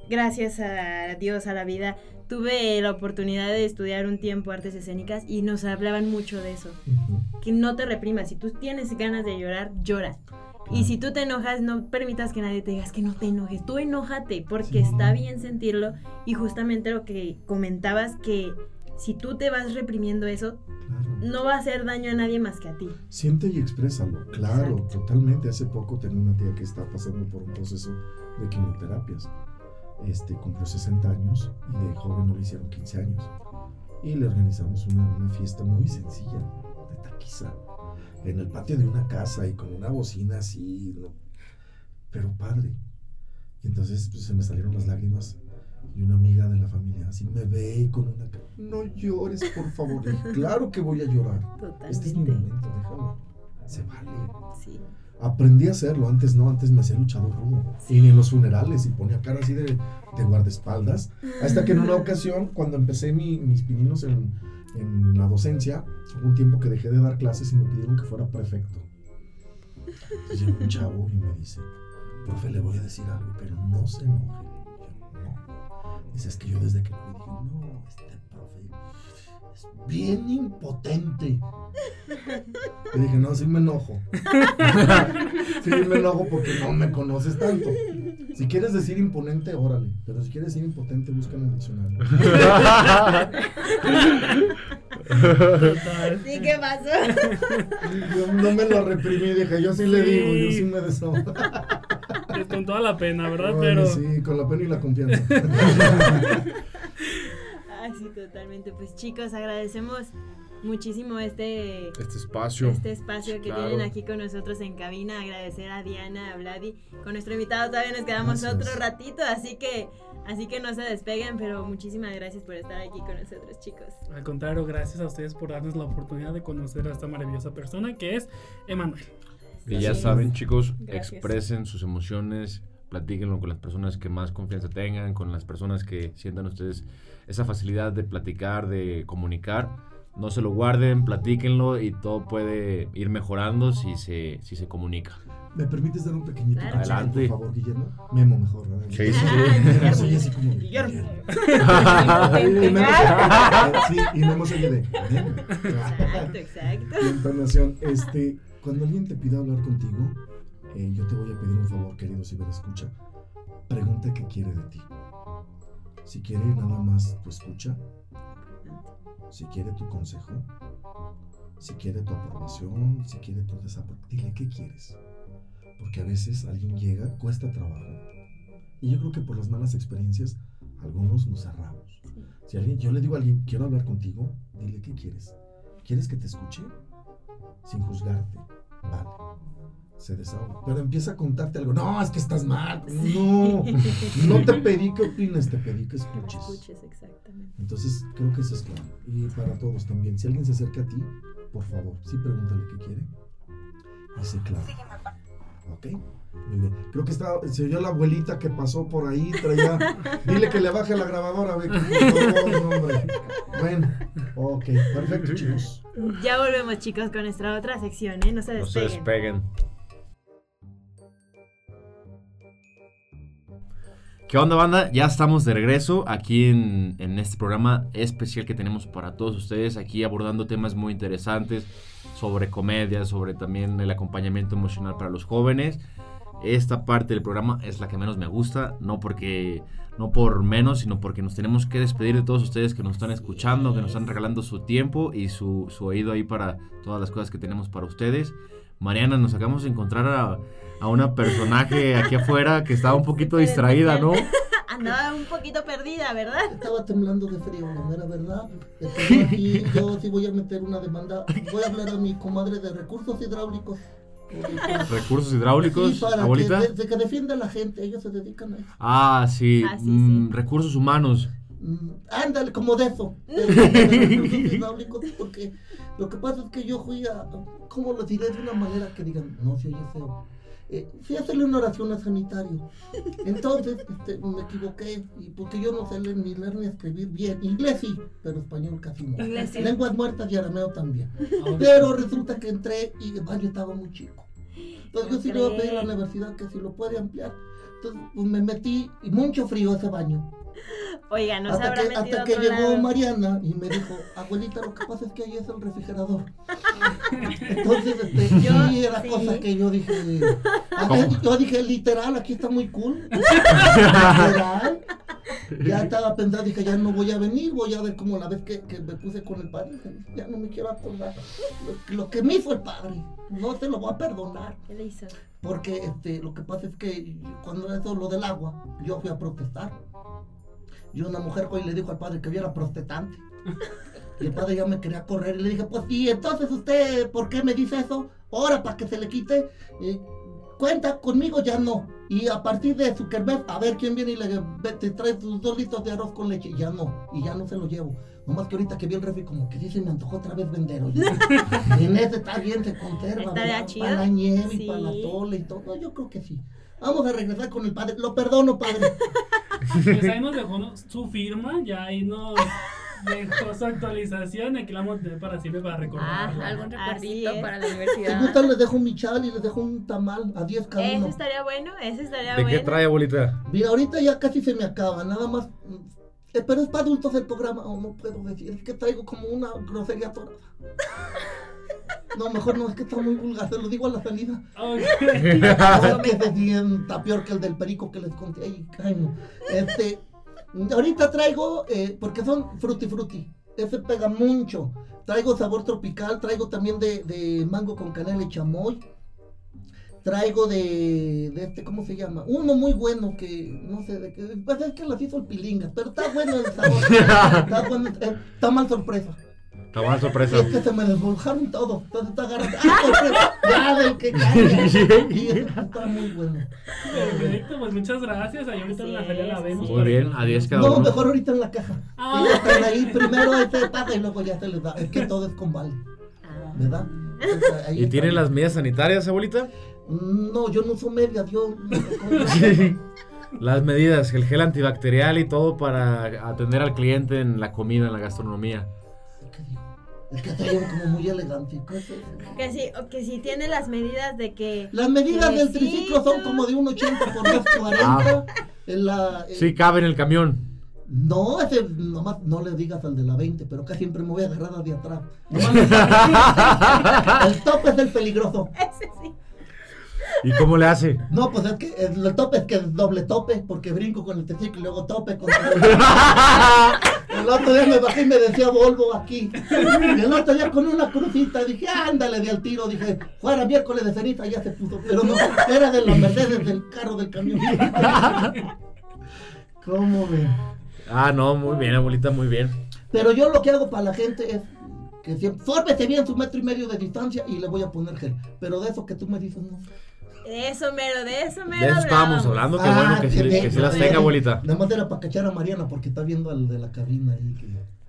gracias a Dios, a la vida, tuve la oportunidad de estudiar un tiempo artes escénicas y nos hablaban mucho de eso, que no te reprimas, si tú tienes ganas de llorar, llora. Y si tú te enojas, no permitas que nadie te diga "Es que no te enojes. Tú enójate porque Sí. está bien sentirlo. Y justamente lo que comentabas, que si tú te vas reprimiendo eso, Claro. no va a hacer daño a nadie más que a ti. Siente y exprésalo, claro, Exacto. totalmente. Hace poco tenía una tía que está pasando por un proceso de quimioterapias. Este, cumplió 60 años y de joven no le hicieron 15 años. Y le organizamos una, una fiesta muy sencilla, de taquiza, en el patio de una casa y con una bocina así, ¿no? pero padre. Y entonces pues, se me salieron las lágrimas y una amiga de la familia así me ve con una cara, no llores por favor. Y claro que voy a llorar. Este es mi Totalmente. momento, déjame. Se vale. Sí. Aprendí a hacerlo, antes no, antes me hacía luchador rudo. Y en los funerales y ponía cara así de, de guardaespaldas. Hasta que en una ocasión, cuando empecé mi- mis pininos en, en la docencia, hubo un tiempo que dejé de dar clases y me pidieron que fuera prefecto. Entonces llegó un chavo y me dice, profe, le voy a decir algo, pero no se enoje. Yo, no. Dice, es que yo desde que lo vi dije, no, este profe es bien impotente. Le dije, no, sí me enojo. <laughs> sí me enojo porque no me conoces tanto. Si quieres decir imponente, órale. Pero si quieres decir impotente, busca en el diccionario. Sí, ¿qué pasó? Yo no me lo reprimí, dije, yo sí le Sí. digo, yo sí me desahogo. Es con toda la pena, ¿verdad? Pero Sí, con la pena y la confianza. <laughs> Ay, sí, totalmente. Pues chicos, agradecemos muchísimo este Este espacio. este espacio que Claro. tienen aquí con nosotros en cabina. Agradecer a Diana, a Vladi. Con nuestro invitado todavía nos quedamos Gracias. otro ratito, así que, así que no se despeguen, pero muchísimas gracias por estar aquí con nosotros, chicos. al contrario, gracias a ustedes por darnos la oportunidad de conocer a esta maravillosa persona que es Emanuel. Y ya Sí. saben, chicos, Gracias. expresen sus emociones, platíquenlo con las personas que más confianza tengan, con las personas que sientan ustedes esa facilidad de platicar, de comunicar. No se lo guarden, platíquenlo y todo puede ir mejorando si se, si se comunica. ¿Me permites dar un pequeñito Claro. consejo, Adelante. por favor, Guillermo? Memo mejor, ¿verdad? Sí, sí, soy así como Guillermo. Y Memo se- sí, y Memo se oye de. Exacto, exacto. Entonación, este, cuando alguien te pida hablar contigo, eh, yo te voy a pedir un favor, querido escucha pregunta qué quiere de ti. Si quiere nada más tu escucha, si quiere tu consejo, si quiere tu aprobación, si quiere tu desaprobación, dile qué quieres. Porque a veces alguien llega, cuesta trabajo. Y yo creo que por las malas experiencias, algunos nos cerramos. Si alguien, yo le digo a alguien, quiero hablar contigo, dile qué quieres. ¿Quieres que te escuche? Sin juzgarte. Vale. Se desahoga. Pero empieza a contarte algo. No, es que estás mal. No. No <laughs> te pedí que opines, te pedí que escuches. Escuches, exactamente. Entonces, creo que eso es claro. Y para todos también. Si alguien se acerca a ti, por favor, sí pregúntale qué quiere. Y sé claro. ¿Ok? Muy bien. Creo que está, se oyó la abuelita que pasó por ahí, traía. Dile que le baje la grabadora, favor, hombre. Bueno, ok, perfecto, chicos. Ya volvemos, chicos, con nuestra otra sección, ¿eh? No se No se despeguen. ¿Qué onda, banda? Ya estamos de regreso aquí en, en este programa especial que tenemos para todos ustedes, aquí abordando temas muy interesantes sobre comedia, sobre también el acompañamiento emocional para los jóvenes. Esta parte del programa es la que menos me gusta, no porque no por menos, sino porque nos tenemos que despedir de todos ustedes que nos están escuchando, que nos están regalando su tiempo y su, su oído ahí para todas las cosas que tenemos para ustedes. Mariana, nos acabamos de encontrar a, a una personaje aquí afuera que estaba un poquito distraída, ¿no? <laughs> Andaba un poquito perdida, ¿verdad? Estaba temblando de frío, la mera verdad. <laughs> Estoy aquí, yo sí voy a meter una demanda. Voy a hablar a mi comadre de recursos hidráulicos. Recursos hidráulicos, Sí, para abuelita. que, de- de que defienda a la gente, ellos se dedican a eso. Ah, sí, Ah, sí, mm, recursos humanos. Mm, Ándale, como de eso. <laughs> de- hidráulicos, porque lo que pasa es que yo fui a, ¿cómo lo diré de una manera que digan, no se oye feo? Eh, fui a hacerle una oración al sanitario. Entonces, este, me equivoqué, y porque yo no sé leer ni leer ni escribir bien. Inglés sí, pero español casi no. Inglés sí. Lenguas muertas y arameo también. <laughs> Pero resulta que entré y el baño estaba muy chico. Entonces yo sí le voy a pedir a la universidad que si lo puede ampliar. Entonces pues, me metí y mucho frío ese baño. <laughs> Oiga, no se hasta habrá que, metido hasta que otro llegó lado. Mariana y me dijo, abuelita, lo que pasa es que ahí es el refrigerador. Entonces, este, <laughs> Yo- sí, era sí. cosa que yo dije, <laughs> yo dije, literal, aquí está muy cool. literal. Ya estaba pensando, dije, ya no voy a venir, voy a ver como la vez que, que me puse con el padre, dije, ya no me quiero acordar. Lo, lo que me hizo el padre, no se lo voy a perdonar. ¿Qué le hizo? Porque este, lo que pasa es que cuando era eso lo del agua, yo fui a protestar. Y una mujer hoy le dijo al padre que yo era protestante. Y el padre ya me quería correr y le dije, pues sí, entonces usted, ¿por qué me dice eso? Ahora para que se le quite. eh, cuenta conmigo ya no. Y a partir de su kermés, a ver quién viene y le te trae sus dos litros de arroz con leche. Ya no. Y ya no se lo llevo. Nomás que ahorita que vi el refri, como que dice, me antojó otra vez vender. y en ese está bien, se conserva. Para la nieve Sí. y para la tole y todo. Yo creo que sí. Vamos a regresar con el padre. Lo perdono, padre. Pues ahí nos dejó su firma, ya ahí nos dejó su actualización. Aquí la vamos a tener para siempre para recordar. Ah, Algún recuerdito para la Si universidad. gustan, les dejo mi chal y les dejo un tamal a 10 cada Ese uno. estaría bueno, ese estaría ¿De bueno. qué trae, abuelita? Mira, ahorita ya casi se me acaba, nada más. mm, eh, pero es para adultos el programa, o no puedo decir, es que traigo como una grosería atorada. No, mejor no, es que está muy vulgar, se lo digo a la salida. Ok. No, <laughs> es que está peor que el del perico que les conté ay, no. Este, ahorita traigo, eh, porque son frutti frutti, ese pega mucho. Traigo sabor tropical, traigo también de, de mango con canela y chamoy. Traigo de, de este, ¿cómo se llama? Uno muy bueno que, no sé, de qué, pues es que las hizo el pilinga, pero está bueno el sabor. <laughs> está bueno, eh, está mal sorpresa. Está buena sorpresa. Es que se me desboljaron todos. Entonces está agarrando. ¡Ah, sorpresa! Ya, del que caiga. <laughs> Y está muy bueno. Perfecto, pues muchas gracias. Ahí ahorita en la feria la vemos. Muy bien, a 10 cada No, uno. mejor ahorita en la caja. Ah. Y ahí primero ese paga y luego ya se les da. Es que todo es con vale. Ah. ¿Verdad? Entonces, ¿Y está. tienen las medidas sanitarias, abuelita? No, yo no uso medias, yo. <laughs> Las medidas, el gel antibacterial y todo para atender al cliente en la comida, en la gastronomía. Que traigo como muy elegante. ¿Qué es eso? Que sí, o que sí tiene las medidas de que. Las medidas del triciclo son como de un 80 por 240. En la, eh, Sí, cabe en el camión. No, ese nomás no le digas al de la 20, pero casi siempre me voy a agarrar al de atrás. <laughs> Nomás el top es el peligroso. <laughs> Ese sí. ¿Y cómo le hace? No, pues es que el, tope es que es doble tope, porque brinco con el triciclo y luego tope con el... <laughs> el otro día me bajé y me decía Volvo aquí. Y el otro día con una crucita dije, ándale, de al tiro. Dije, fuera miércoles de ceniza, ya se puso. Pero no, era de la Mercedes, del carro del camión. <laughs> ¿Cómo ven? Ah, no, muy bien, abuelita, muy bien. Pero yo lo que hago para la gente es que siempre, fórmese bien su metro y medio de distancia y le voy a poner gel. Pero de eso que tú me dices, no. De eso mero, de eso mero. De eso estábamos hablando, qué bueno que sí, de- que sí las de- tenga, abuelita. Nada más era para cachar a Mariana porque está viendo al de la cabina ahí. Que...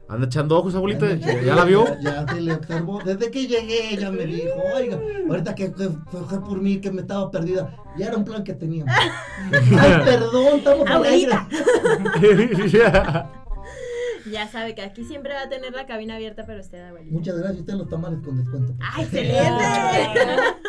Anda echando ojos, abuelita, ¿ya, ya la vio? Ya, ya se le observó. Desde que llegué ella me dijo, oiga, ahorita que fue por mí que me estaba perdida. Ya era un plan que teníamos. <laughs> Ay, perdón, estamos. Abuelita. <laughs> Ya sabe que aquí siempre va a tener la cabina abierta para usted, abuelita. Muchas gracias, usted los tamales con descuento. ¡Ah, excelente! <laughs>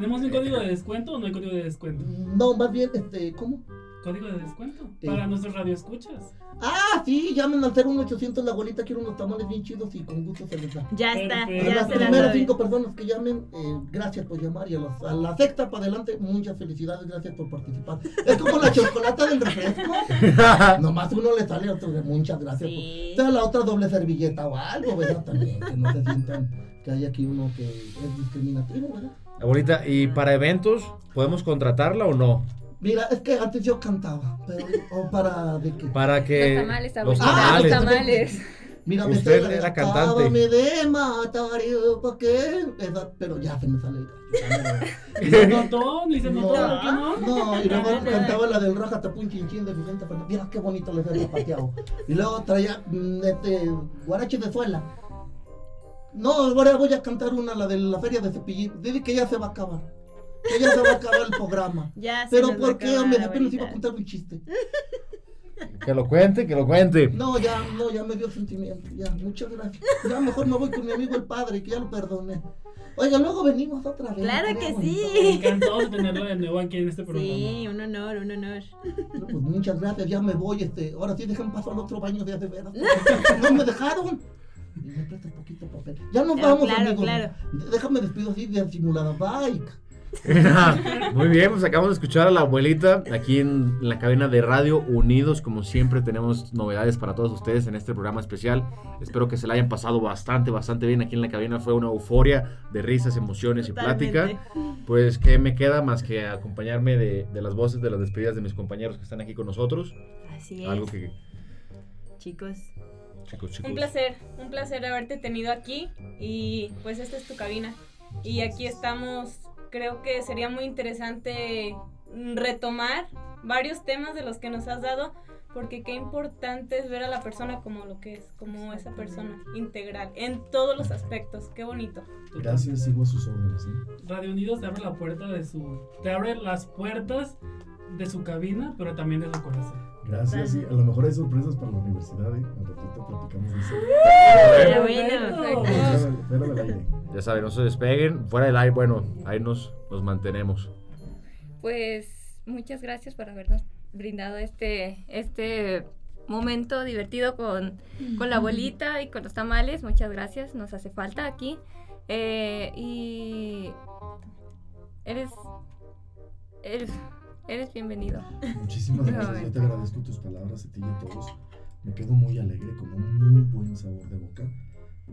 ¿Tenemos un código de descuento o no hay código de descuento? No, más bien, este, ¿cómo? ¿Código de descuento? Para nuestros radioescuchas. Ah, sí, llamen al 01800 la abuelita quiere unos tamales bien chidos y con gusto se les da. Ya está, A las primeras cinco personas que llamen, eh, gracias por llamar y a, los- a la sexta para adelante, muchas felicidades, gracias por participar. Es como la chocolata del refresco. <laughs> Nomás uno le sale otro, muchas gracias. Sí. Por... la otra doble servilleta o algo, ¿verdad? También, que no se sientan que hay aquí uno que es discriminativo, ¿verdad? Abuelita, ¿y para eventos podemos contratarla o no? Mira, es que antes yo cantaba, pero, o para de qué. Para que... Los tamales, los tamales. los tamales. Mira, me Usted sé- era cantante. Acábame de matar, yo, ¿pa' qué? Pero ya se me sale el <laughs> Ni se notó, ni se notó, No, ¿por qué no? No, y luego cantaba la del Raja Tapun Chinchín de Vicente Fernández. Mira qué bonito le había pateado. Y luego traía mm, este, Guarache de Suela. No, ahora voy a cantar una, la de la Feria de Cepillín. Dile que ya se va a acabar. Que ya se va a acabar el programa. <laughs> Ya se Pero ¿por qué? Hombre, apenas iba a contar un chiste. <laughs> Que lo cuente, que lo cuente. No, ya, no, ya me dio sentimiento. Ya, muchas gracias. Ya mejor me voy con mi amigo el padre, que ya lo perdoné. Oiga, luego venimos otra vez. Claro que sí. Encantado de tenerlo de nuevo aquí en este programa. Sí, un honor, un honor. Pues muchas gracias, ya me voy, este, ahora sí dejen paso al otro baño de de veras. <laughs> No me dejaron. Y me presta un poquito de papel. Ya nos Claro, vamos, claro, amigos. claro. Déjame despido así de simulada. Bye. <laughs> Muy bien, pues acabamos de escuchar a la abuelita aquí en la cabina de Radio Unidos. Como siempre, tenemos novedades para todos ustedes en este programa especial. Espero que se la hayan pasado bastante, bastante bien. Aquí en la cabina fue una euforia de risas, emociones y plática. Pues, ¿qué me queda más que acompañarme de, de las voces de las despedidas de mis compañeros que están aquí con nosotros? Así es. Algo que, Chicos, chicos, chicos. Un placer, un placer haberte tenido aquí y pues esta es tu cabina. Y aquí estamos, creo que sería muy interesante retomar varios temas de los que nos has dado, porque qué importante es ver a la persona como lo que es, como esa persona integral, en todos los aspectos, qué bonito. Gracias, sigo a sus órdenes. ¿eh? Radio Unidos te abre la puerta de su. Te abre las puertas de su cabina, pero también de su corazón. Gracias, y a lo mejor hay sorpresas para la universidad, ¿eh? Al ratito platicamos de eso. Pero bueno. Fuera- fuera del aire. Ya saben, no se despeguen. Fuera del aire, bueno, ahí nos, nos mantenemos. Pues muchas gracias por habernos brindado este, este momento divertido con, con la abuelita y con los tamales. Muchas gracias, nos hace falta aquí. Eh, y eres, eres, eres bienvenido. Muchísimas gracias. Yo te agradezco tus palabras a ti y a todos. Me quedo muy alegre, con un muy buen sabor de boca.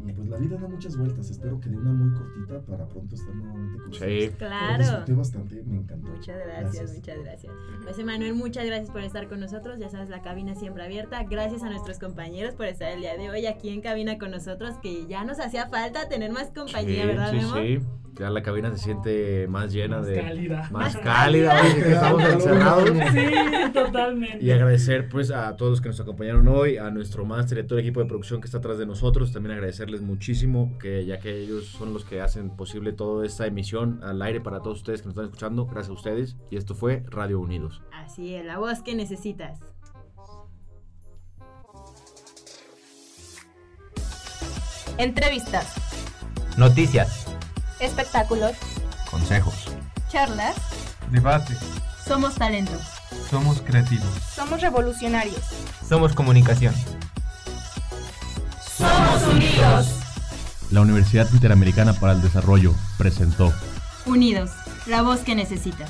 Y pues la vida da muchas vueltas. Espero que de una muy cortita para pronto estar nuevamente con Sí. ustedes. Claro. Lo disfruté bastante, me encantó. Muchas gracias, muchas gracias. Pues Emanuel, muchas gracias por estar con nosotros. Ya sabes, la cabina siempre abierta. Gracias a nuestros compañeros por estar el día de hoy aquí en cabina con nosotros, que ya nos hacía falta tener más compañía, Sí, ¿verdad, sí, Memo? sí. Ya la cabina se siente más llena Más de. cálida. Más Más cálida, cálida. oye, que estamos <laughs> encerrados. Sí, totalmente. Y agradecer pues a todos los que nos acompañaron hoy, a nuestro máster y a todo el equipo de producción que está atrás de nosotros. También agradecerles muchísimo, que ya que ellos son los que hacen posible toda esta emisión al aire para todos ustedes que nos están escuchando. Gracias a ustedes. Y esto fue Radio Unidos. Así es, la voz que necesitas. Entrevistas, Noticias, espectáculos, consejos, charlas. debate. Somos talento. Somos creativos. Somos revolucionarios. Somos comunicación. Somos unidos. La Universidad Interamericana para el Desarrollo presentó Unidos. La voz que necesitas.